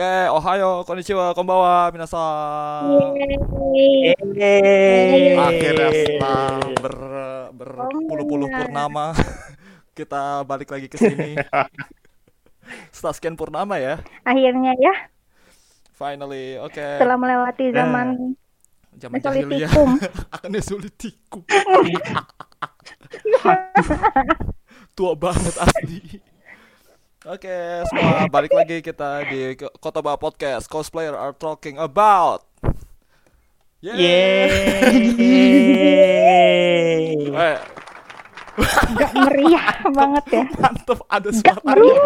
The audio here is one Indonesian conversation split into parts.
Oke, ohayo, konnichiwa, konbawa, minasan. Yeay. Akhirnya setelah ber berpuluh-puluh purnama kita balik lagi ke sini. Setelah sekian purnama ya. Akhirnya ya, Finally, oke. setelah melewati zaman Zaman jahiliyah Mesolitikum. akan Mesolitikum. Tua banget asli. Oke, semua balik lagi kita di Kotoba Podcast. Cosplayer are talking about. Yeay. Eh, gak meriah banget ya. mantep ada meriah.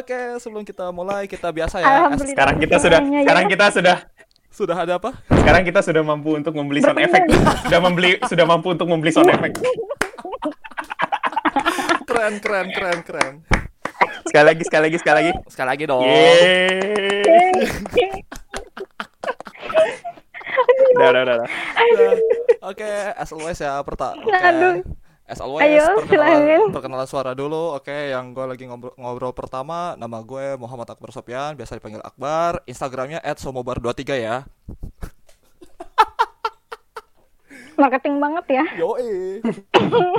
Oke, sebelum kita mulai kita biasa ya. Sekarang kita sudah, ya. sekarang kita sudah, Sudah ada apa? sekarang kita sudah mampu untuk membeli sound effect. Sudah membeli, sudah mampu untuk membeli sound effect. Keren, keren, keren, keren. Sekali lagi, sekali lagi, sekali lagi. Sekali lagi dong. Udah, udah. Oke, as always ya pertama. Oke. Aduh. As always, Ayo, perkenalan, perkenalan suara dulu. Oke, yang gue lagi ngobrol, ngobrol pertama, nama gue Muhammad Akbar Sopyan, biasa dipanggil Akbar. Instagramnya @somobar23 ya. Marketing banget ya. Yoi.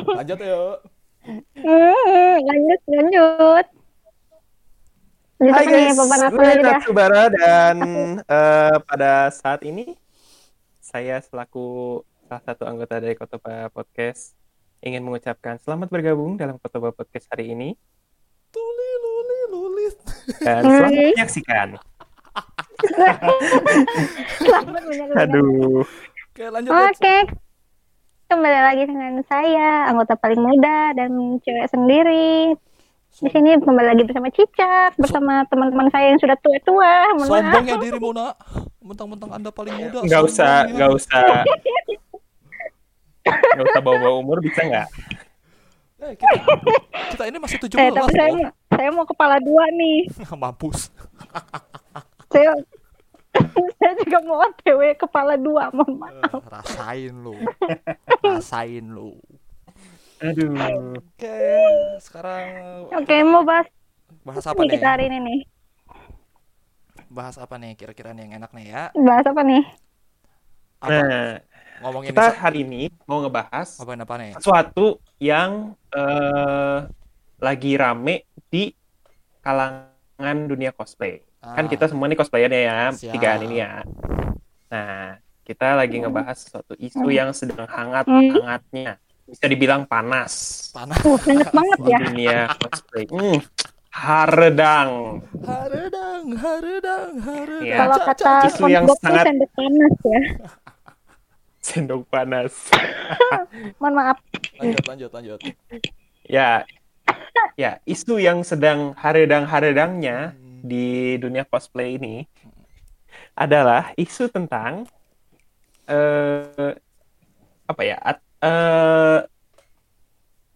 Lanjut yuk. Hmm, lanjut, lanjut. Lanjut Hai guys, gue. Natsubara dan eh, pada saat ini saya selaku salah satu anggota dari Kotoba Podcast ingin mengucapkan selamat bergabung dalam Kotoba Podcast hari ini Tuli luli lulit. dan Hai. selamat menyaksikan. Selamat menyaksikan. Aduh, Oke, lanjut. Oke. Kembali lagi dengan saya, anggota paling muda dan cewek sendiri. Di sini kembali lagi bersama Cicak, bersama teman-teman saya yang sudah tua-tua. Maaf. Sombongnya dirimu, Nak. Mentang-mentang Anda paling muda. nggak usah, nggak usah, nggak usah bawa-bawa umur bisa nggak? Eh, kita, kita ini masih 17 Eh, tapi saya, saya mau kepala dua nih. Mampus. Saya, saya juga mau OTW kepala dua, mohon maaf. Eh, rasain lu. Rasain lu. Aduh, Oke, sekarang Oke, mau bahas bahas apa nih kita hari ini nih. Bahas apa nih kira-kira nih yang enak nih ya? Bahas apa nih? Apa? nah Ngomongin kita sa- hari ini mau ngebahas ngomongin apa nih? sesuatu yang eh, lagi rame di kalangan dunia cosplay. Kan Ah, kita semua nih cosplayernya ya, Siap. tigaan ini ya. Nah, kita lagi ngebahas suatu isu yang sedang Hmm. hangat-hangatnya. Bisa dibilang panas panas. Uh, banyak banget ya. dunia cosplay. Hmm, haredang. Haredang, haredang, haredang. Iya. Kalau kata isu yang sangat- sendok panas ya. Sendok panas. Mohon maaf. Lanjut, lanjut, lanjut. Ya, ya isu yang sedang haredang-haredangnya Hmm. Di dunia cosplay ini adalah isu tentang eh apa ya at- eh,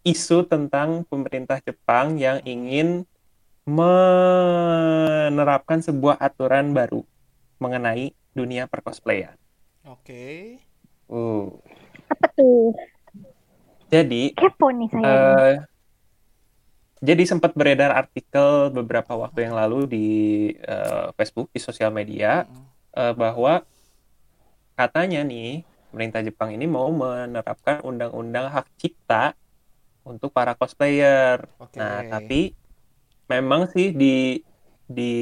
isu tentang pemerintah Jepang yang ingin menerapkan sebuah aturan baru mengenai dunia percosplayan. Oke. Uh, Apa tuh? jadi Kepo nih saya. Eh, jadi sempat beredar artikel beberapa waktu yang lalu di eh, Facebook di sosial media eh, bahwa katanya nih pemerintah Jepang ini mau menerapkan undang-undang hak cipta untuk para cosplayer. Oke. Nah, tapi memang sih di di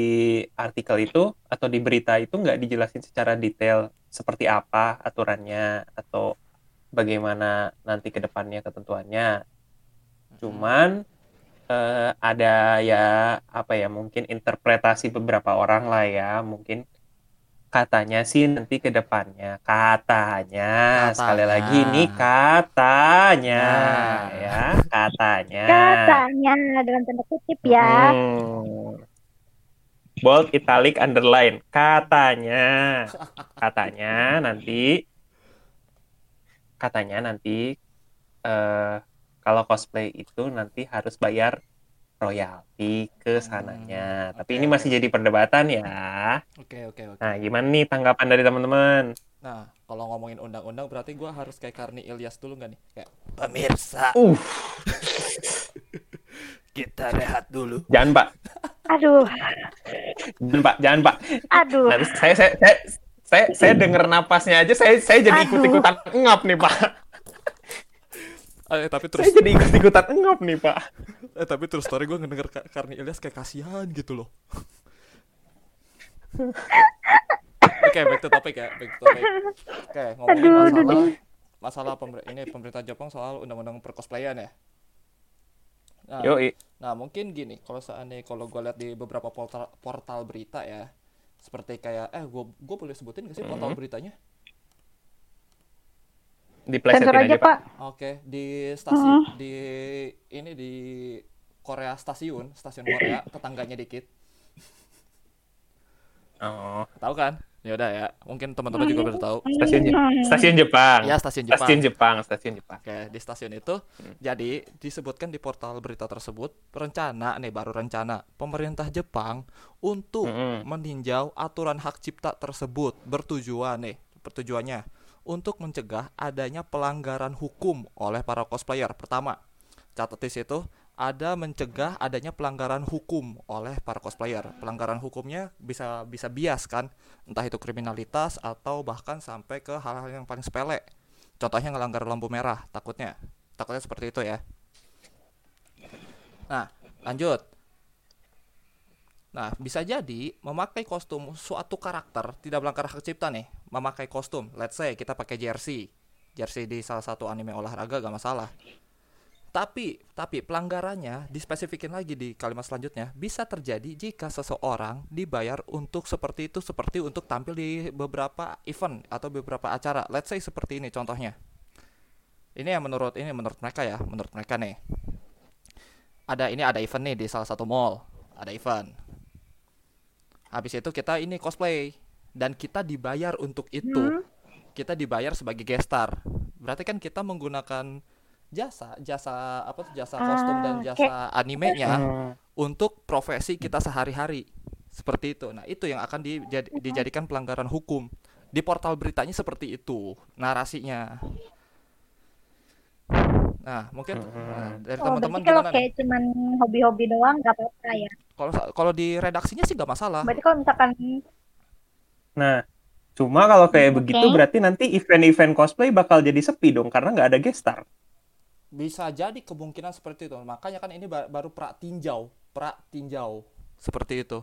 artikel itu atau di berita itu nggak dijelasin secara detail seperti apa aturannya atau bagaimana nanti ke depannya ketentuannya. Cuman eh, ada ya apa ya mungkin interpretasi beberapa orang lah ya mungkin katanya sih nanti ke depannya katanya sekali Katanya. lagi ini katanya Nah. ya katanya Katanya dalam tanda kutip ya. Hmm. Bold, italic, underline. Katanya, katanya nanti, katanya nanti eh kalau cosplay itu nanti harus bayar royalti ke sananya. Hmm, Tapi oke. ini masih jadi perdebatan ya. Oke, oke, oke. Nah, gimana nih tanggapan dari teman-teman? Nah, kalau ngomongin undang-undang berarti gua harus kayak Karni Ilyas dulu nggak nih? Kayak pemirsa, Uh, kita rehat dulu. jangan Pak, Aduh, Jangan Pak, jangan Pak. aduh. Nanti saya saya saya saya, saya denger napasnya aja saya saya jadi ikut-ikutan ngap nih Pak. Eh, tapi terus Saya jadi ikut-ikutan ngap nih Pak. eh tapi terus story gue ngedenger Ka- Karni Ilyas kayak kasihan gitu loh. Oke, back to topic ya, back to topic. Oke, ngomongin Aduh, masalah aduh. masalah pemer- ini pemerintah Jepang soal undang-undang percosplayan ya. Nah, Yoi. Nah mungkin gini, kalau seandainya kalau gue lihat di beberapa portal, portal berita ya, seperti kayak eh gue gue boleh sebutin gak sih portal Mhm. beritanya? Diplesetin Sensor aja, aja Pak. Pak. Oke di stasiun di ini di Korea stasiun stasiun Korea tetangganya dikit, Oh, tahu kan? Ya udah ya, mungkin teman-teman juga baru tahu. stasiun Je- stasiun Jepang. Ya stasiun Jepang. Stasiun Jepang, stasiun Jepang. Oke, di stasiun itu jadi disebutkan di portal berita tersebut rencana nih baru rencana pemerintah Jepang untuk Mm-mm. meninjau aturan hak cipta tersebut bertujuan nih pertujuannya untuk mencegah adanya pelanggaran hukum oleh para cosplayer. Pertama, catat di situ ada mencegah adanya pelanggaran hukum oleh para cosplayer. Pelanggaran hukumnya bisa bisa bias kan, entah itu kriminalitas atau bahkan sampai ke hal-hal yang paling sepele. Contohnya ngelanggar lampu merah, takutnya. Takutnya seperti itu ya. Nah, lanjut. Nah, bisa jadi memakai kostum suatu karakter tidak melanggar hak cipta nih, memakai kostum. Let's say kita pakai jersey. Jersey di salah satu anime olahraga gak masalah. Tapi, tapi pelanggarannya dispesifikin lagi di kalimat selanjutnya bisa terjadi jika seseorang dibayar untuk seperti itu seperti untuk tampil di beberapa event atau beberapa acara. Let's say seperti ini contohnya. Ini yang menurut ini menurut mereka ya, menurut mereka nih. Ada ini ada event nih di salah satu mall, ada event. Habis itu kita ini cosplay dan kita dibayar untuk itu. Kita dibayar sebagai guest star. Berarti kan kita menggunakan jasa, jasa apa tuh jasa kostum dan Ah, jasa animenya Hmm. untuk profesi kita sehari-hari. Seperti itu. Nah, itu yang akan dijadi- dijadikan pelanggaran hukum. Di portal beritanya seperti itu narasinya. Nah, mungkin nah, dari Oh, teman-teman berarti kalau gimana nih? kayak cuman hobi-hobi doang nggak apa-apa ya. Kalau kalau di redaksinya sih nggak masalah. Berarti kalau misalkan Nah, cuma kalau kayak Oke. begitu berarti nanti event-event cosplay bakal jadi sepi dong karena nggak ada guest star. Bisa jadi kemungkinan seperti itu. Makanya kan ini ba- baru pra tinjau, pra tinjau seperti itu.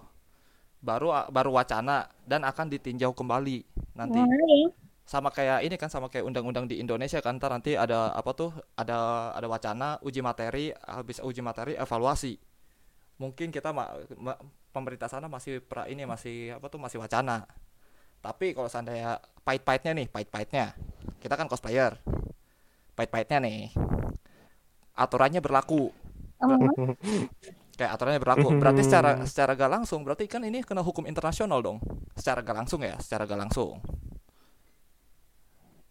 Baru baru wacana dan akan ditinjau kembali nanti. Hmm, Sama kayak ini kan sama kayak undang-undang di Indonesia kan ntar nanti ada apa tuh? Ada ada wacana uji materi, habis uji materi evaluasi. Mungkin kita ma- ma- pemerintah sana masih pra ini masih apa tuh masih wacana. Tapi kalau seandainya pahit-pahitnya nih, pahit-pahitnya. Kita kan cosplayer. Pahit-pahitnya nih. Aturannya berlaku. hmm, Kayak aturannya berlaku. Berarti secara secara gak langsung berarti kan ini kena hukum internasional dong. Secara gak langsung ya, secara gak langsung.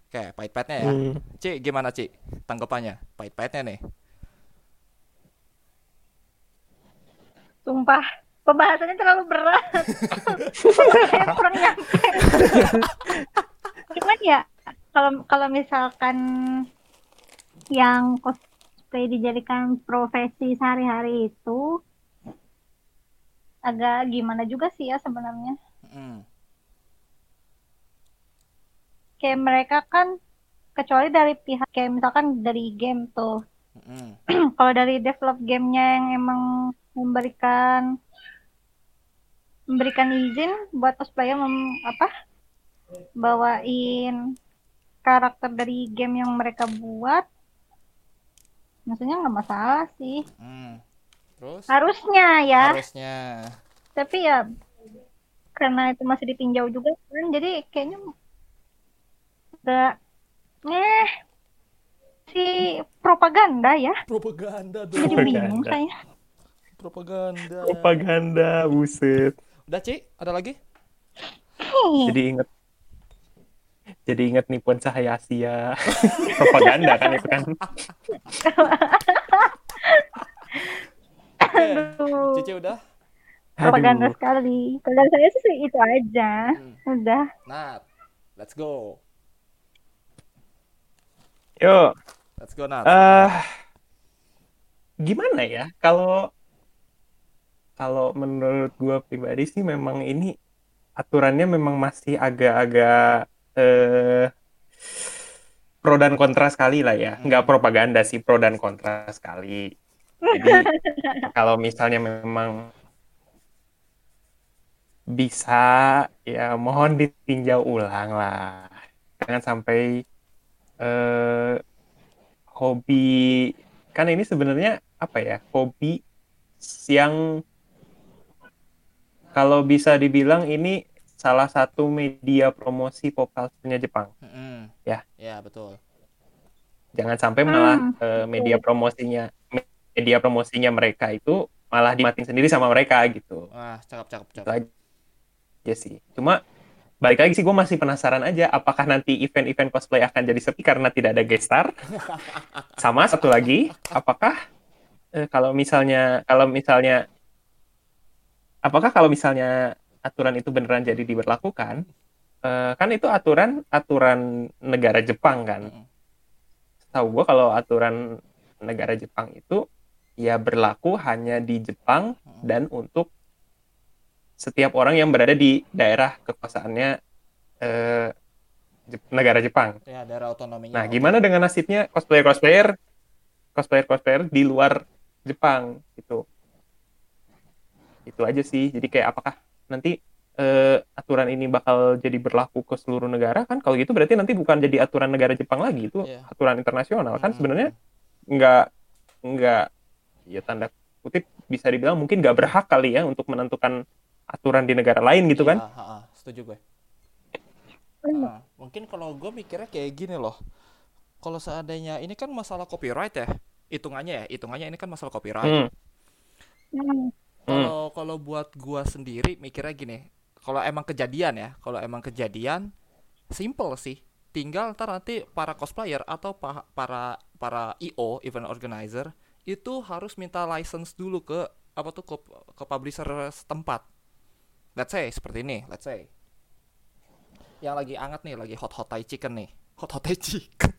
Oke, pahit-pahitnya ya. Hmm. Ci, gimana Ci? Tanggapannya? Pahit-pahitnya nih. sumpah pembahasannya terlalu berat. Saya kurang nyampe. Cuman ya kalau kalau misalkan yang cosplay dijadikan profesi sehari-hari itu agak gimana juga sih ya sebenarnya. Mm. Kayak mereka kan kecuali dari pihak kayak misalkan dari game tuh Mm. kalau dari develop gamenya yang emang memberikan memberikan izin buat cosplayer mem, apa bawain karakter dari game yang mereka buat maksudnya nggak masalah sih Mm. Terus harusnya ya harusnya tapi ya karena itu masih ditinjau juga kan jadi kayaknya agak eh si propaganda ya propaganda jadi dong. bingung Propaganda. saya propaganda. Propaganda, buset. Udah Ci, ada lagi? Jadi inget jadi inget Nippon Cahaya Asia propaganda kan itu kan. Aduh. Cici udah? propaganda Aduh. sekali. Kalau saya sih itu aja. Hmm. Udah. Nat, let's go. yuk Let's go Nat. eh gimana ya kalau kalau menurut gue pribadi sih memang ini aturannya memang masih agak-agak eh, pro dan kontra sekali lah ya. Nggak propaganda sih, pro dan kontra sekali. Jadi kalau misalnya memang bisa ya mohon ditinjau ulang lah. Jangan sampai eh, hobi kan ini sebenarnya apa ya hobi yang kalau bisa dibilang ini salah satu media promosi pop culture-nya Jepang. Mm-mm. Ya. Ya, betul. Jangan sampai malah Hmm, eh, media promosinya media promosinya mereka itu malah dimatiin sendiri sama mereka gitu. Wah, cakep cakep Itu cakep. aja sih. Cuma balik lagi sih gue masih penasaran aja apakah nanti event-event cosplay akan jadi sepi karena tidak ada guest star. Sama satu lagi, apakah eh, kalau misalnya kalau misalnya apakah kalau misalnya aturan itu beneran jadi diberlakukan eh, kan itu aturan aturan negara Jepang kan. Mm-mm. Tahu gue kalau aturan negara Jepang itu ya berlaku hanya di Jepang Mm-mm. dan untuk setiap orang yang berada di daerah kekuasaannya eh, negara Jepang. Ya, daerah otonominya. Nah, gimana dengan nasibnya cosplayer-cosplayer cosplayer-cosplayer di luar Jepang gitu. Itu aja sih. Jadi kayak apakah nanti eh, aturan ini bakal jadi berlaku ke seluruh negara kan? Kalau gitu berarti nanti bukan jadi aturan negara Jepang lagi, itu Iya. aturan internasional kan Hmm. sebenarnya nggak nggak ya tanda kutip bisa dibilang mungkin nggak berhak kali ya untuk menentukan aturan di negara lain gitu kan? Iya, ha-ha, setuju gue. Hmm. Ah, mungkin kalau gue mikirnya kayak gini loh. Kalau seandainya ini kan masalah copyright ya, hitungannya ya, hitungannya ini kan masalah copyright. Hmm, Hmm. Kalau kalau buat gua sendiri mikirnya gini, kalau emang kejadian ya, kalau emang kejadian simple sih. Tinggal ntar nanti para cosplayer atau pa- para para IO event organizer itu harus minta license dulu ke apa tuh ke, ke publisher setempat. Let's say seperti ini, let's say. Yang lagi anget nih, lagi hot hot Thai chicken nih. Hot hot Thai chicken.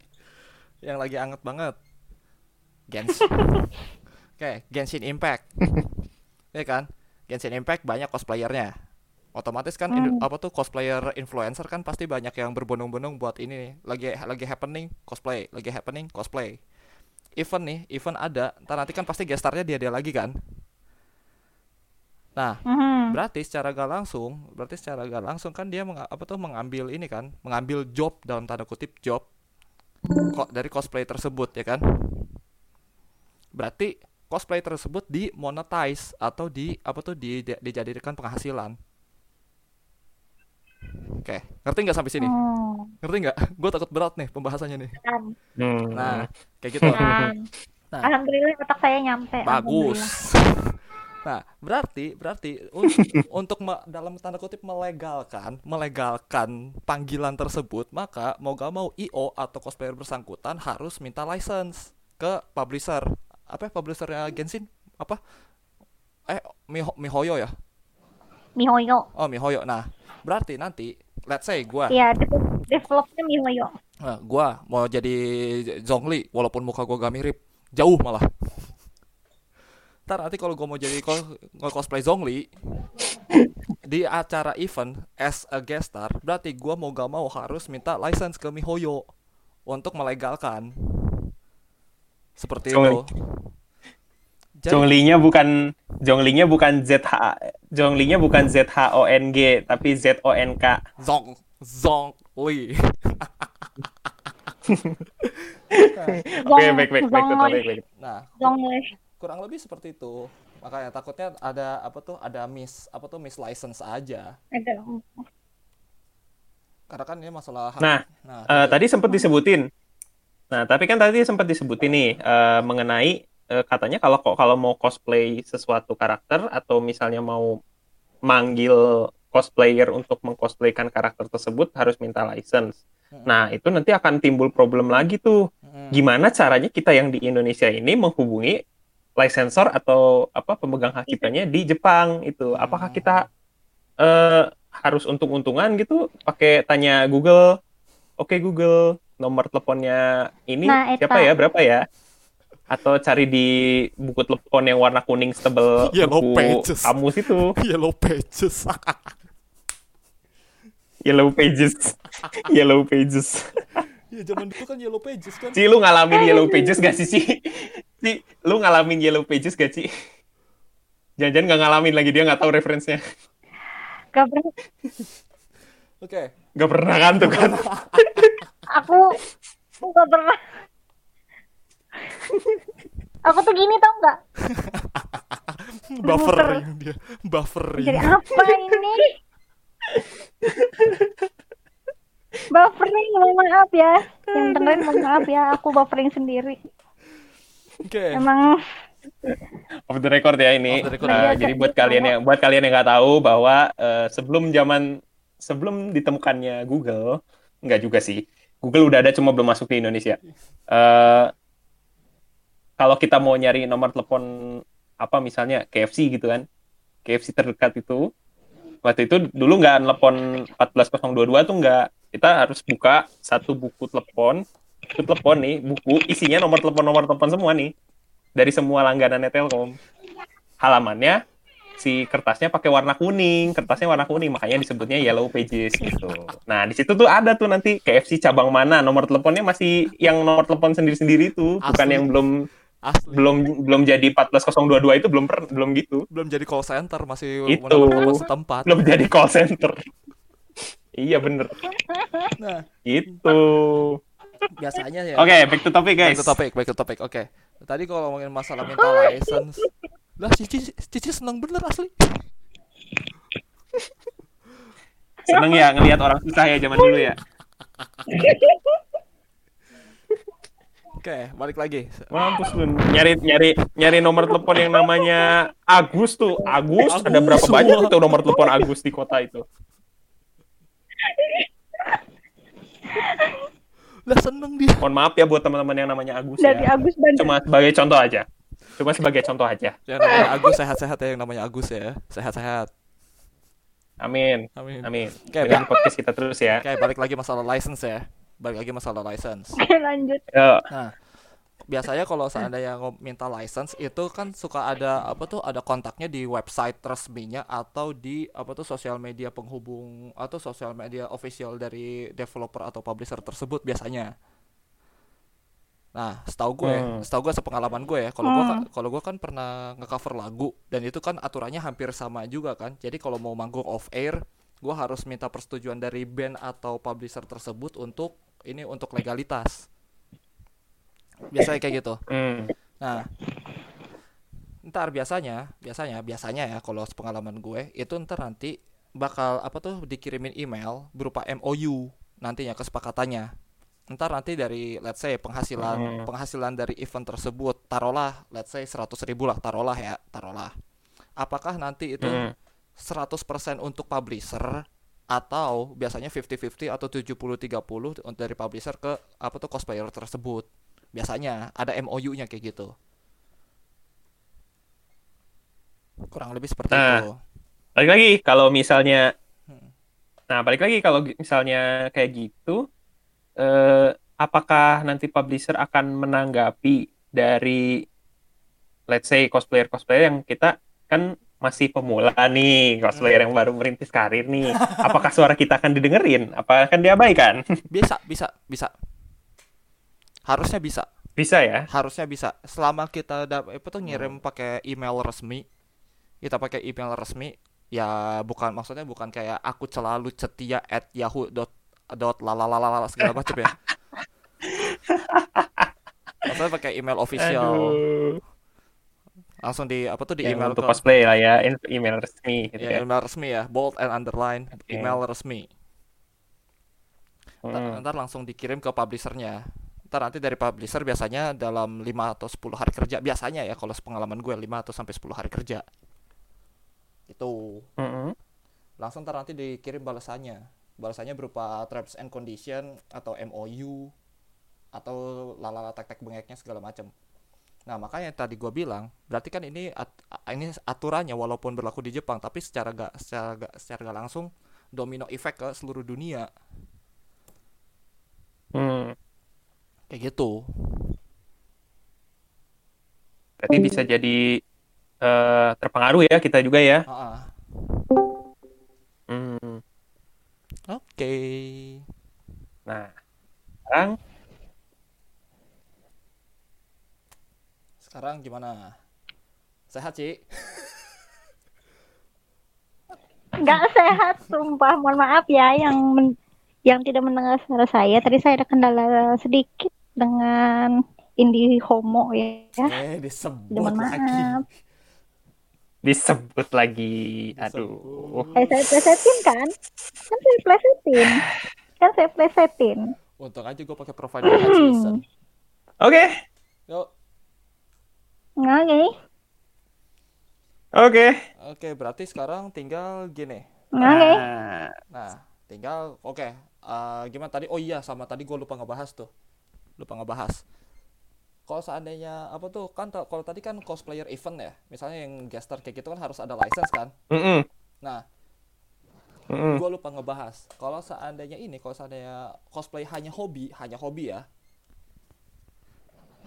Yang lagi anget banget. Gens. Oke, Genshin Impact. ya kan? Genshin Impact banyak cosplayernya. Otomatis kan Hmm. apa tuh cosplayer influencer kan pasti banyak yang berbondong-bondong buat ini nih. Lagi lagi happening cosplay, lagi happening cosplay. Event nih, event ada, ntar nanti kan pasti gestarnya dia dia lagi kan. Nah, Hmm. berarti secara gak langsung, berarti secara gak langsung kan dia apa tuh mengambil ini kan, mengambil job dalam tanda kutip job kok dari cosplay tersebut ya kan. Berarti cosplay tersebut di monetize atau di apa tuh di, di- dijadikan penghasilan. Oke, ngerti nggak sampai sini? Oh. Ngerti nggak? Gue takut berat nih pembahasannya nih. Hmm. Nah, kayak gitu. paham. Nah. Alhamdulillah otak saya nyampe. Bagus. Nah, berarti berarti un- untuk me- dalam tanda kutip melegalkan, melegalkan panggilan tersebut, maka mau gak mau IO atau cosplayer bersangkutan harus minta license ke publisher. Apa ya publishernya Genshin? Apa? Eh, Miho, Mihoyo ya? Mihoyo. Oh, Mihoyo. Nah, berarti nanti let's say gua Iya, de- developnya Mihoyo. Nah, gua mau jadi Zhongli walaupun muka gua gak mirip, jauh malah. Ntar nanti kalau gua mau jadi co- cosplay Zhongli di acara event as a guest star, berarti gua mau gak mau harus minta license ke Mihoyo untuk melegalkan. Seperti Zhongli. itu. Jadi, Zhongli-nya bukan Zhongli-nya bukan ZH Zhongli-nya bukan Z H O N G tapi Z O N K. Zong Zhongli. Oke, Zong- baik baik baik baik baik. Nah, Zongli. kurang lebih seperti itu. Makanya takutnya ada apa tuh? Ada miss apa tuh miss license aja. Ada. Karena kan ini masalah Nah, nah gitu. tadi sempat disebutin. Nah, tapi kan tadi sempat disebutin nih eh, mengenai eh, katanya kalau kok kalau mau cosplay sesuatu karakter atau misalnya mau manggil cosplayer untuk mengcosplaykan karakter tersebut harus minta license. Mm-mm. Nah, itu nanti akan timbul problem lagi tuh. Mm-mm. Gimana caranya kita yang di Indonesia ini menghubungi licensor atau apa pemegang hak ciptanya di Jepang itu? Apakah kita eh, harus untung-untungan gitu pakai tanya Google? Oke Google, nomor teleponnya ini Nah, siapa ya? Berapa ya? atau cari di buku telepon yang warna kuning setebel Yellow buku pages. kamus itu Yellow pages. yellow pages yellow pages ya zaman dulu kan yellow pages kan. Ci, lu ngalamin yellow pages gak sih, Ci? Ci, lu ngalamin yellow pages gak, Ci? Jangan-jangan gak ngalamin lagi, dia gak tahu referensinya. Gak pernah. Oke. Gak pernah kan tuh kan? Aku aku gak pernah. Aku tuh gini tau nggak? Buffering dia. Buffering. Jadi apa ini? buffering, mohon maaf ya. Yang dengerin mohon maaf ya, aku buffering sendiri. Oke. Emang Off the record ya ini. Record. Eh, jadi buat kalian yang buat kalian yang nggak tahu bahwa eh, sebelum zaman sebelum ditemukannya Google, nggak juga sih. Google udah ada cuma belum masuk di Indonesia. Eh kalau kita mau nyari nomor telepon apa misalnya KFC gitu kan, KFC terdekat itu, waktu itu dulu nggak nelpon 14022 tuh nggak, kita harus buka satu buku telepon, buku telepon nih, buku isinya nomor telepon nomor telepon semua nih dari semua langganannya Telkom. Halamannya si kertasnya pakai warna kuning, kertasnya warna kuning, makanya disebutnya Yellow Pages gitu. Nah, di situ tuh ada tuh nanti KFC cabang mana, nomor teleponnya masih yang nomor telepon sendiri-sendiri itu, bukan yang belum Asli. belum belum jadi 14022 itu belum per, belum gitu. belum jadi call center masih Itu. setempat. Belum jadi call center. iya bener. Nah, Gitu. biasanya ya. Oke, back to topic Back guys. to topic, back to topic. Oke. Tadi kalau ngomongin masalah minta license, lah Cici Cici seneng bener asli. Seneng ya ngelihat orang susah ya zaman dulu ya. Oke, balik lagi. Mampus lu nyari nyari nyari nomor telepon yang namanya Agus tuh. Agus, ada Agus berapa semua. banyak itu nomor telepon Agus di kota itu? Lah seneng dia. Mohon maaf ya buat teman-teman yang namanya Agus dari ya. Agus Bandar. Cuma sebagai contoh aja. Cuma sebagai contoh aja. Yang namanya Agus sehat-sehat ya, yang namanya Agus ya. Sehat-sehat. Amin. Amin. Amin. Oke, Dengerin podcast kita terus ya. Oke, balik lagi masalah license ya. Balik lagi masalah license. Lanjut. Nah, biasanya kalau seandainya minta license itu kan suka ada apa tuh ada kontaknya di website resminya atau di apa tuh sosial media penghubung atau sosial media official dari developer atau publisher tersebut biasanya. Nah, setahu gue, Hmm. setahu gue sepengalaman gue ya, kalau gue kan kalau gue kan pernah ngecover lagu dan itu kan aturannya hampir sama juga kan. Jadi kalau mau manggung off air, gue harus minta persetujuan dari band atau publisher tersebut untuk ini untuk legalitas. Biasanya kayak gitu. Hmm. Nah, ntar biasanya, biasanya, biasanya ya kalau pengalaman gue itu ntar nanti bakal apa tuh dikirimin email berupa MOU nantinya kesepakatannya. Ntar nanti dari let's say penghasilan Hmm. penghasilan dari event tersebut taruhlah let's say 100 ribu lah taruhlah ya taruhlah. Apakah nanti itu Hmm. 100% untuk publisher atau biasanya 50-50 atau 70-30 untuk dari publisher ke apa tuh cosplayer tersebut. Biasanya ada MOU-nya kayak gitu. Kurang lebih seperti Nah. itu. Balik lagi kalau misalnya Hmm. Nah, balik lagi kalau misalnya kayak gitu eh apakah nanti publisher akan menanggapi dari let's say cosplayer-cosplayer yang kita kan masih pemula nih, cosplayer yang baru merintis karir nih. Apakah suara kita akan didengerin? Apakah akan diabaikan? Bisa, bisa, bisa. Harusnya bisa. Bisa ya? Harusnya bisa. Selama kita dapat apa tuh ngirim pakai email resmi, kita pakai email resmi, ya bukan maksudnya bukan kayak aku selalu setia at yahoo dot lalalala segala macam ya. Maksudnya pakai email official. Aduh. Langsung di apa tuh di Yang email untuk ke cosplay lah ya, email resmi gitu ya, ya. email resmi ya, bold and underline, Oke. email resmi. Hmm. ntar langsung dikirim ke publishernya. Ntar nanti dari publisher biasanya dalam 5 atau 10 hari kerja biasanya ya kalau sepengalaman gue 5 atau sampai 10 hari kerja. Itu. Mm-mm. Langsung ntar nanti dikirim balasannya. Balasannya berupa terms and condition atau MOU atau lalala tek-tek bengeknya segala macam. Nah, makanya tadi gue bilang, berarti kan ini at- ini aturannya walaupun berlaku di Jepang, tapi secara gak secara gak, secara gak langsung domino effect ke seluruh dunia. Hmm. Kayak gitu. Berarti bisa jadi eh, terpengaruh ya kita juga ya. Ah, ah. Oke. Nah, sekarang Sekarang gimana? Sehat, Ci? Nggak sehat, sumpah. Mohon maaf ya yang men- yang tidak mendengar suara saya. Tadi saya ada kendala sedikit dengan Indie Homo ya. Eh, disebut Mohon lagi. maaf. Disebut lagi. Aduh. Eh, saya plesetin kan? Kan saya plesetin. Kan saya plesetin. Untung aja gue pakai provider. Oke. Yuk. Oke. Oke. Oke, berarti sekarang tinggal gini. Oke. Nah, Nah, tinggal oke. Eh, gimana tadi? Oh iya, sama tadi gue lupa ngebahas tuh. Lupa ngebahas. Kalau seandainya apa tuh kan kalau tadi kan cosplayer event ya. Misalnya yang guest star kayak gitu kan harus ada license kan. mm-mm, Nah, mm-mm. gue lupa ngebahas. Kalau seandainya ini, kalau seandainya cosplay hanya hobi, hanya hobi ya.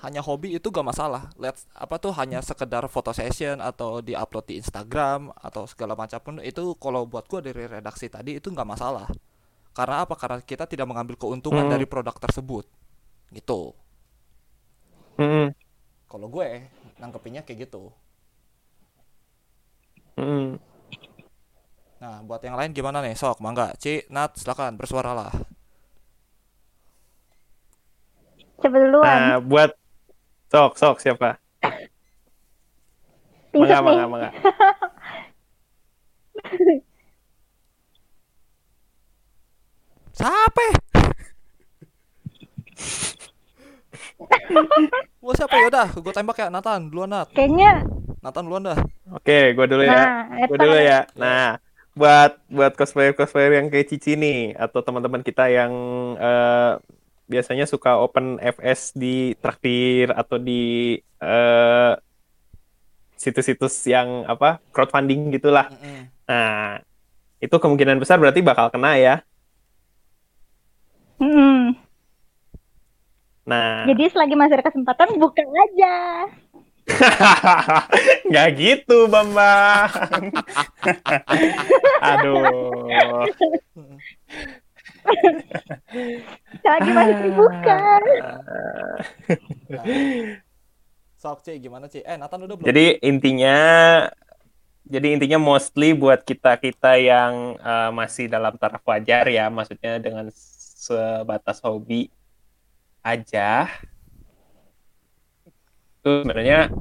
Hanya hobi itu gak masalah. Let's apa tuh hanya sekedar foto session atau diupload di Instagram atau segala macam pun itu kalau buat gue dari redaksi tadi itu nggak masalah. Karena apa? Karena kita tidak mengambil keuntungan Hmm. dari produk tersebut. Gitu. Mm-mm, Kalau gue nangkepinnya kayak gitu. mm-mm. Nah, buat yang lain gimana nih? Sok, mangga. Ci, Nat, silakan bersuaralah. Coba duluan. Nah, buat sok sok siapa? Mangga, mangga, mangga. Siapa? Gua siapa ya udah, gua tembak ya Nathan, duluan Nat. Kayaknya Nathan duluan dah. Oke, gue dulu ya. nah, Gue eta dulu ya. Nah, buat buat cosplayer cosplayer yang kayak Cici nih atau teman-teman kita yang eh, biasanya suka open FS di traktir atau di eh, situs-situs yang apa crowdfunding gitulah. Mm-mm. Nah, itu kemungkinan besar berarti bakal kena ya. Mm-mm. Nah, Jadi selagi masih ada kesempatan buka aja. nggak gitu, Bambang. Aduh. Selagi masih dibuka. Sok Ci, gimana Ci? Eh, Nathan udah belum? Jadi intinya, jadi intinya mostly buat kita kita yang eh, masih dalam taraf wajar ya, maksudnya dengan sebatas hobi aja, itu sebenarnya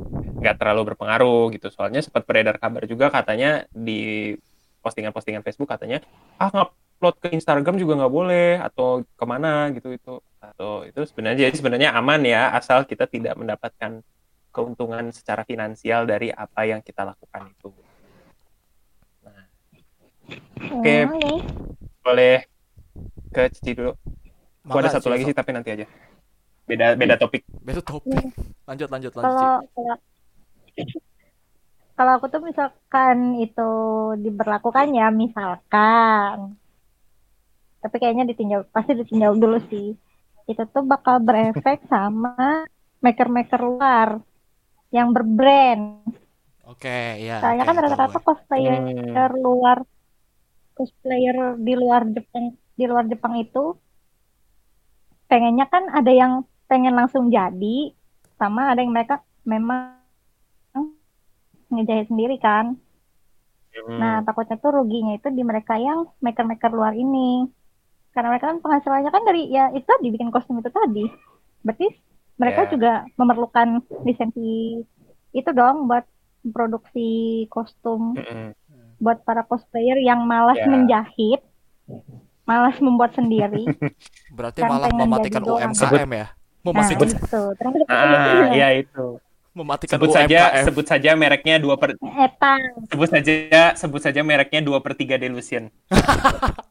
nggak terlalu berpengaruh gitu. Soalnya sempat beredar kabar juga katanya di postingan-postingan Facebook katanya, ah ngupload ke Instagram juga nggak boleh atau ke mana gitu itu atau itu sebenarnya jadi sebenarnya aman ya asal kita tidak mendapatkan keuntungan secara finansial dari apa yang kita lakukan itu. Nah, Oke. Oke. boleh ke Cici dulu. Gua ada satu lagi sih tapi nanti aja. Beda beda topik. Beda topik. Lanjut, lanjut, lanjut Ci. Kalau kalau kalau aku tuh misalkan itu diberlakukan ya misalkan. Tapi kayaknya ditinjau pasti ditinjau dulu sih. Itu tuh bakal berefek sama maker-maker luar yang berbrand. Oke, ya. Soalnya oke, kan rata-rata cosplayer Hmm. luar cosplayer di luar Jepang di luar Jepang itu pengennya kan ada yang pengen langsung jadi sama ada yang mereka memang ngejahit sendiri kan. Hmm. Nah, takutnya tuh ruginya itu di mereka yang maker-maker luar ini. Karena mereka kan penghasilannya kan dari ya itu dibikin kostum itu tadi. Berarti mereka Ya. juga memerlukan lisensi itu dong buat produksi kostum Mm-mm. buat para cosplayer yang malas Ya. menjahit, malas membuat sendiri. Berarti Kan malah pengen mematikan. UMKM ya? Nah, Mematikan, itu. Terus Ah, iya itu. mematikan Sebut saja UMKM. sebut saja mereknya dua per Eta, sebut saja sebut saja mereknya dua per tiga delusion.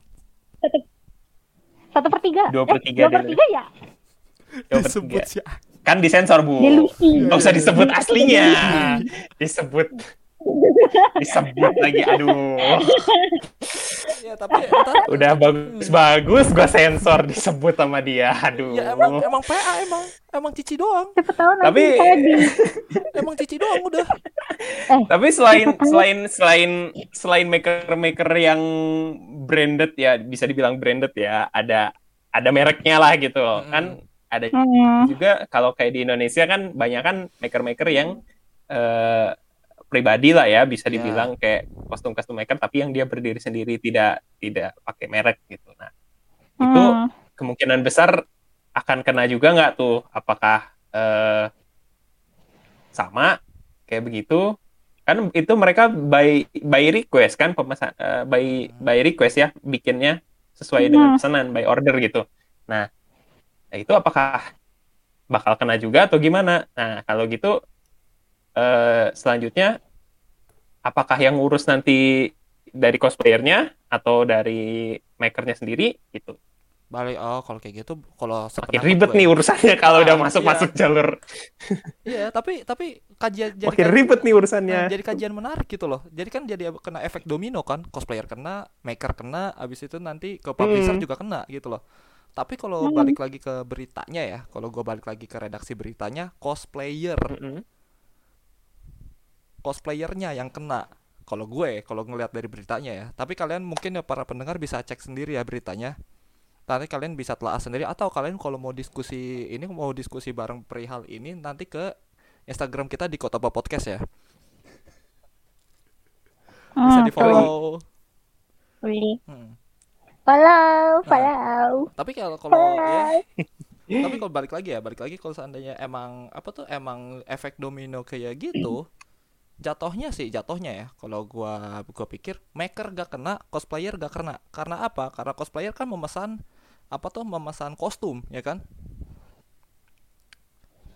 satu per tiga. Dua per Eh, tiga dua per tiga ya? Dua per Disebut tiga. sih. Kan disensor bu. Delusi. Nggak usah disebut aslinya. Disebut. disebut lagi aduh. Ya tapi ntar, udah bagus bagus gua sensor disebut sama dia aduh. Ya emang emang PA emang. Emang cici doang. Siapa tahu nanti Tapi- emang cici doang udah. Tapi selain selain selain selain maker maker yang branded ya bisa dibilang branded ya ada ada mereknya lah gitu loh. Mm-mm. kan ada Hmm. juga kalau kayak di Indonesia kan banyak kan maker-maker yang eh, pribadi lah ya bisa Iya. dibilang kayak kostum kostum maker tapi yang dia berdiri sendiri tidak tidak pakai merek gitu nah itu Hmm. kemungkinan besar akan kena juga nggak tuh apakah eh, sama kayak begitu kan itu mereka by by request kan pemesan eh, by by request ya bikinnya sesuai dengan Hmm. pesanan by order gitu nah itu apakah bakal kena juga atau gimana nah kalau gitu eh, selanjutnya apakah yang ngurus nanti dari cosplayernya atau dari makernya sendiri gitu balik oh kalau kayak gitu kalau makin ribet gue nih ya. urusannya kalau Ah, udah masuk iya. masuk jalur iya tapi tapi kajian jadi makin ribet nih Nah, urusannya jadi kajian menarik gitu loh. Jadi kan jadi kena efek domino kan, cosplayer kena, maker kena, abis itu nanti ke publisher Hmm. juga kena gitu loh. Tapi kalau Hmm. balik lagi ke beritanya ya, kalau gue balik lagi ke redaksi beritanya, cosplayer, Mm-mm. Cosplayernya yang kena. Kalau gue, kalau ngelihat dari beritanya ya. Tapi kalian mungkin ya para pendengar bisa cek sendiri ya beritanya. Nanti kalian bisa telah sendiri atau kalian kalau mau diskusi ini mau diskusi bareng perihal ini nanti ke Instagram kita di Kota Ba Podcast ya. Bisa Hmm, di follow. Hmm. Follow, Nah. follow. Tapi kalau kalau ya, Follow. tapi kalau balik lagi ya, balik lagi kalau seandainya emang apa tuh emang efek domino kayak gitu, jatuhnya sih jatuhnya ya. Kalau gua gua pikir maker gak kena, cosplayer gak kena. Karena apa? Karena cosplayer kan memesan apa tuh memesan kostum, ya kan?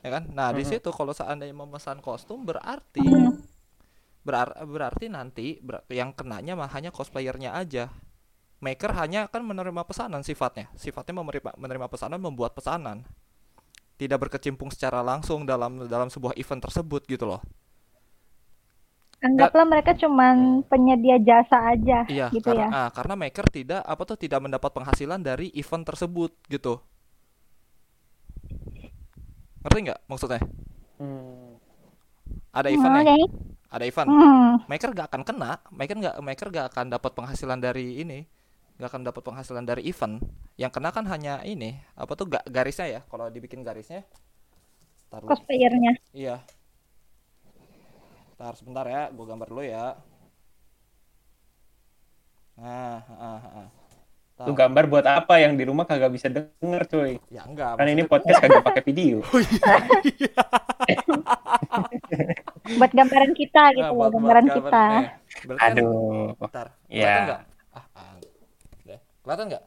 Ya kan? Nah, di situ kalau seandainya memesan kostum berarti berar- berarti nanti ber- yang kenanya mah hanya cosplayernya aja. Maker hanya akan menerima pesanan sifatnya. Sifatnya menerima menerima pesanan, membuat pesanan. Tidak berkecimpung secara langsung dalam dalam sebuah event tersebut gitu loh. Anggaplah mereka cuman penyedia jasa aja Iya, gitu karena ya. ah, karena maker tidak apa tuh tidak mendapat penghasilan dari event tersebut gitu. Ngerti nggak maksudnya? Hmm. Ada Hmm, event nih, Oke. ada event. Hmm. Maker gak akan kena, maker nggak maker gak akan dapat penghasilan dari ini, gak akan dapat penghasilan dari event. Yang kena kan hanya ini, apa tuh ga- garisnya ya? Kalau dibikin garisnya, Ntar dulu. Cosplayernya. Iya. Ntar sebentar ya, gue gambar dulu ya. Nah, ah, ah, ah. Ntar. Lu gambar buat apa yang di rumah kagak bisa denger cuy Ya enggak. kan ini maksudnya- podcast kagak pakai video Buat gambaran kita gitu Nah, buat- buat gambaran gambar- kita. kan- aduh Bentar, Ya. kelihatan nggak? Ah, ah, kelihatan nggak?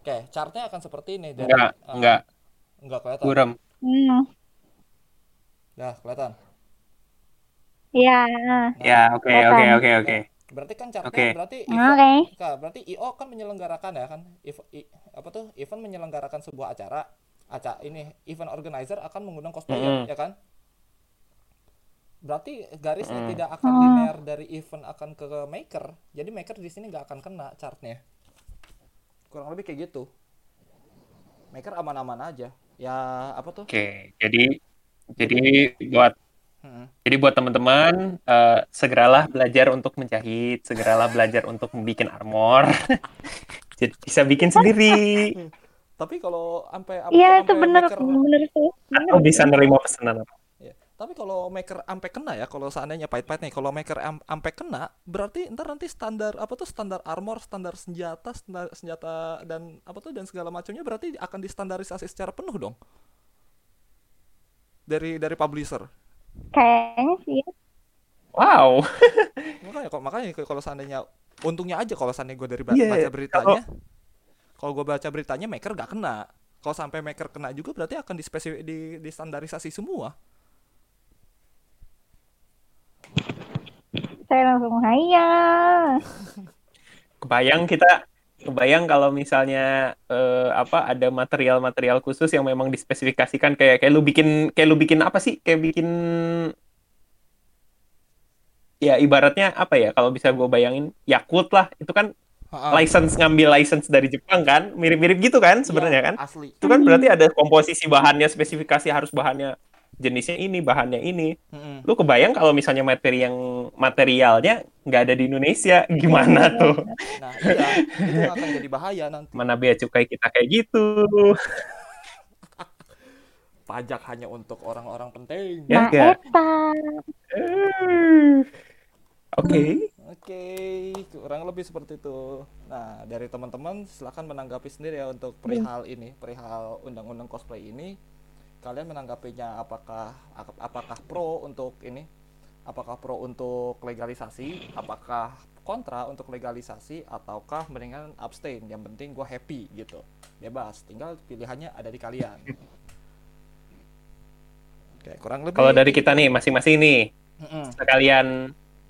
Oke, chartnya akan seperti ini. dari- enggak ah, enggak Enggak kelihatan. buram Hmm. Nah, kelihatan. Iya. Ya oke oke oke oke Berarti kan chartnya Oke. berarti Oke. event, Kak, berarti IO kan menyelenggarakan ya kan? Ev- i- apa tuh? Event menyelenggarakan sebuah acara. Acara ini event organizer akan mengundang cosplayer, Mm-mm. ya kan? Berarti garisnya Mm. tidak akan Hmm. linear dari event akan ke maker. Jadi maker di sini nggak akan kena chartnya. Kurang lebih kayak gitu. Maker aman-aman aja. Ya apa tuh? oke jadi jadi buat. Jadi buat teman-teman eh, segeralah belajar untuk menjahit segeralah belajar untuk membuat armor jadi bisa bikin sendiri Tapi kalau sampai apa Iya, itu bener tuh. Bener. atau bisa nerima pesanan apa Ya. Tapi kalau maker ampe kena ya, kalau seandainya pahit-pahit nih, kalau maker am- ampe kena, berarti ntar nanti standar apa tuh standar armor, standar senjata, standar senjata dan apa tuh dan segala macamnya berarti akan distandarisasi secara penuh dong. Dari dari publisher. Kayaknya sih. wow Makanya kok makanya kalau seandainya untungnya aja kalau seandainya gue dari ba- Iya, baca beritanya, kalau gue baca beritanya maker gak kena. Kalau sampai maker kena juga berarti akan dispesifik di, distandarisasi semua. Saya langsung haya. kebayang kita kebayang kalau misalnya eh, apa ada material-material khusus yang memang dispesifikasikan kayak kayak lu bikin kayak lu bikin apa sih? Kayak bikin ya ibaratnya apa ya? Kalau bisa gue bayangin Yakult lah. Itu kan license ngambil license dari Jepang kan? Mirip-mirip gitu kan sebenarnya Iya, kan? asli. Itu kan berarti ada komposisi bahannya spesifikasi harus bahannya jenisnya ini bahannya ini. Mm-mm. lu kebayang kalau misalnya materi yang materialnya nggak ada di Indonesia gimana tuh? Nah iya. Itu akan jadi bahaya nanti. Mana bea cukai kita kayak gitu. Pajak hanya untuk orang-orang penting. Ya, nah ya. eta. Eh, oke. Oke, kurang lebih seperti itu. Nah, dari teman-teman silakan menanggapi sendiri ya untuk perihal ini, perihal undang-undang cosplay ini. Kalian menanggapinya apakah ap- apakah pro untuk ini? Apakah pro untuk legalisasi? Apakah kontra untuk legalisasi ataukah mendingan abstain? Yang penting gue happy gitu. Bebas, tinggal pilihannya ada di kalian. Oke, kurang lebih kalau dari kita nih masing-masing nih Mm-mm. sekalian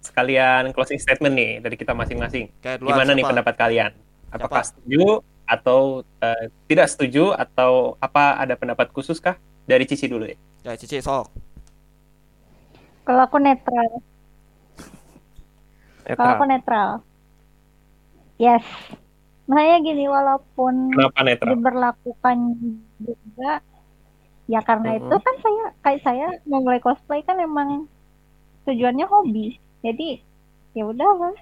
sekalian closing statement nih dari kita masing-masing Kayak gimana nih siapa? pendapat kalian apakah Siapa? setuju atau eh, tidak setuju atau apa ada pendapat khusus kah dari Cici dulu ya. Ya, Cici sok. kalau aku netral. Kalau aku netral. Yes. Makanya gini walaupun kenapa netral? diberlakukan juga ya karena Mhm. itu kan saya kayak saya memulai cosplay kan emang tujuannya hobi. Jadi ya udahlah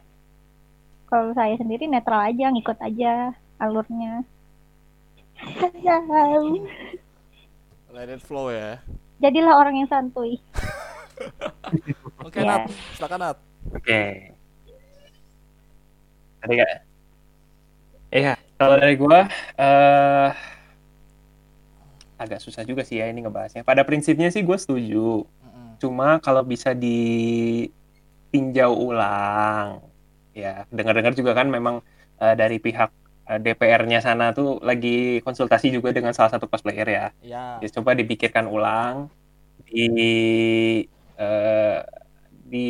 kalau saya sendiri netral aja ngikut aja alurnya Let it flow ya. jadilah orang yang santuy Oke. Nat. Silakan Nat. oke ada nggak iya kalau dari gua eh agak susah juga sih ya ini ngebahasnya pada prinsipnya sih gue setuju. Cuma kalau bisa ditinjau ulang, ya dengar-dengar juga kan memang eh, dari pihak DPR-nya sana tuh lagi konsultasi juga dengan salah satu cosplayer ya. Ya. Ya, coba dipikirkan ulang, di eh, di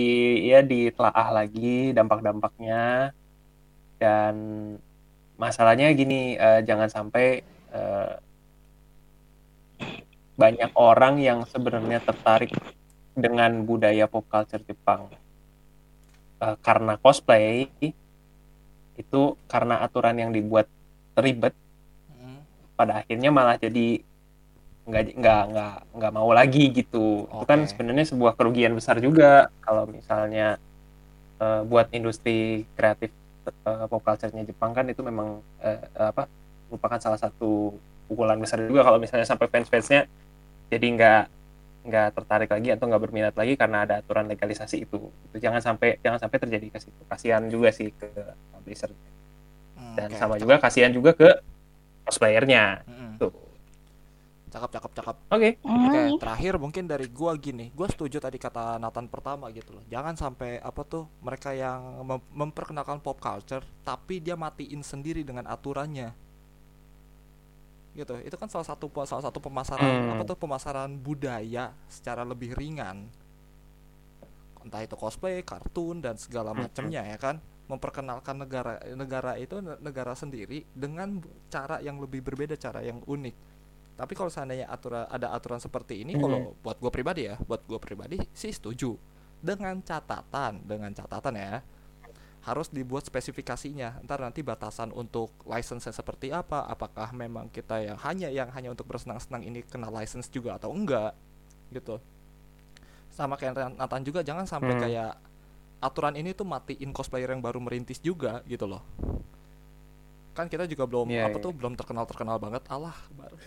ya ditelaah lagi dampak-dampaknya dan masalahnya gini eh, jangan sampai eh, banyak orang yang sebenarnya tertarik dengan budaya pop culture Jepang Eh, karena cosplay itu karena aturan yang dibuat ribet Mm. pada akhirnya malah jadi nggak nggak nggak nggak mau lagi gitu. Itu kan sebenarnya sebuah kerugian besar juga kalau misalnya eh, buat industri kreatif eh, pop culture-nya Jepang kan itu memang eh, apa merupakan salah satu pukulan besar juga kalau misalnya sampai fans-fansnya jadi nggak nggak tertarik lagi atau nggak berminat lagi karena ada aturan legalisasi itu. Itu jangan sampai jangan sampai terjadi ke situ. Kasihan juga sih ke publisher Mm, dan oke, sama cakep. juga kasihan juga ke cosplayernya Mm-mm. tuh Cakep, cakep, cakep. oke Oke, Hmm, terakhir mungkin dari gua gini. Gua setuju tadi kata Nathan pertama gitu loh. Jangan sampai apa tuh mereka yang mem- memperkenalkan pop culture tapi dia matiin sendiri dengan aturannya. Gitu. Itu kan salah satu salah satu pemasaran Hmm. apa tuh pemasaran budaya secara lebih ringan. Entah itu cosplay, kartun dan segala Hmm. macamnya ya kan. Memperkenalkan negara negara itu ne- negara sendiri dengan cara yang lebih berbeda, cara yang unik tapi kalau seandainya aturan ada aturan seperti ini Mhm. kalau buat gue pribadi ya buat gue pribadi sih setuju dengan catatan dengan catatan ya harus dibuat spesifikasinya ntar nanti batasan untuk license seperti apa apakah memang kita yang hanya yang hanya untuk bersenang-senang ini kena license juga atau enggak gitu sama kayak Nathan juga jangan sampai Hmm. kayak aturan ini tuh matiin cosplayer yang baru merintis juga gitu loh. Kan kita juga belum Iya, apa iya. tuh belum terkenal terkenal banget. Allah baru.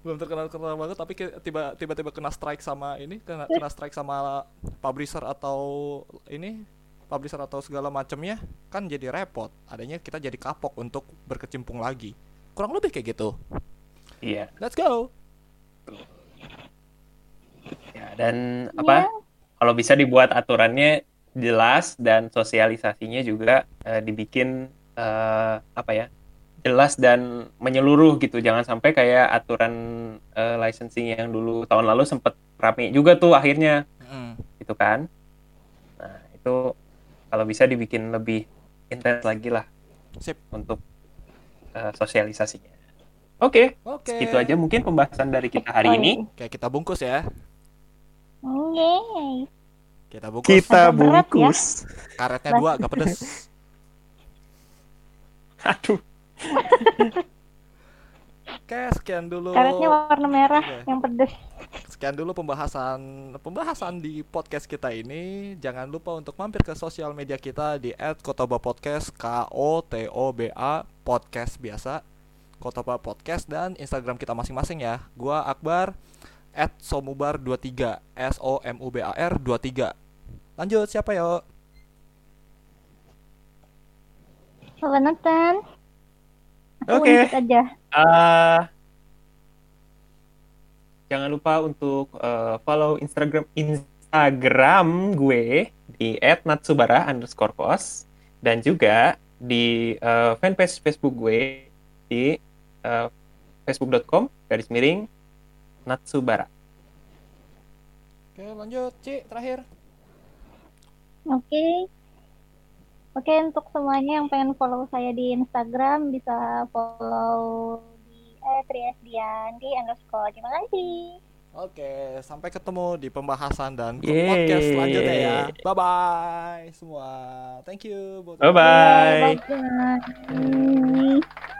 Belum terkenal terkenal banget tapi tiba tiba tiba kena strike sama ini kena kena strike sama publisher atau ini publisher atau segala macamnya kan jadi repot. Adanya kita jadi kapok untuk berkecimpung lagi. Kurang lebih kayak gitu. Iya. Let's go. Ya dan apa kalau bisa dibuat aturannya jelas dan sosialisasinya juga eh, dibikin eh, apa ya jelas dan menyeluruh gitu. Jangan sampai kayak aturan eh, licensing yang dulu tahun lalu sempet rame juga tuh akhirnya. Mm. gitu kan? Nah itu kalau bisa dibikin lebih intens lagi lah sip. untuk eh, sosialisasinya. Oke oke. itu aja mungkin pembahasan dari kita hari ini. Kayak kita bungkus ya Oke. Kita bungkus. Kita ya. bungkus. Karetnya dua, gak pedes. Aduh. Oke, sekian dulu. Karetnya warna merah Oke. yang pedes. Sekian dulu pembahasan pembahasan di podcast kita ini. Jangan lupa untuk mampir ke sosial media kita di @kotoba_podcast K O T O B A podcast biasa. Kotoba Podcast dan Instagram kita masing-masing ya. Gua Akbar @somubar23 S O M U B A R 23. Lanjut siapa yo? Nonton. Aku Oke. unjuk aja. Eh, jangan lupa untuk eh, follow Instagram Instagram gue di @natsubara underscore kos dan juga di eh, fanpage Facebook gue di eh, facebook.com garis miring natsubara. Oke, lanjut Ci terakhir. Oke. Oke, untuk semuanya yang pengen follow saya di Instagram bisa follow di @triasdian di underscore. Terima kasih. Oke, sampai ketemu di pembahasan dan Yeay. podcast selanjutnya ya. Bye bye semua. Thank you. buat- Bye bye. Bye-bye.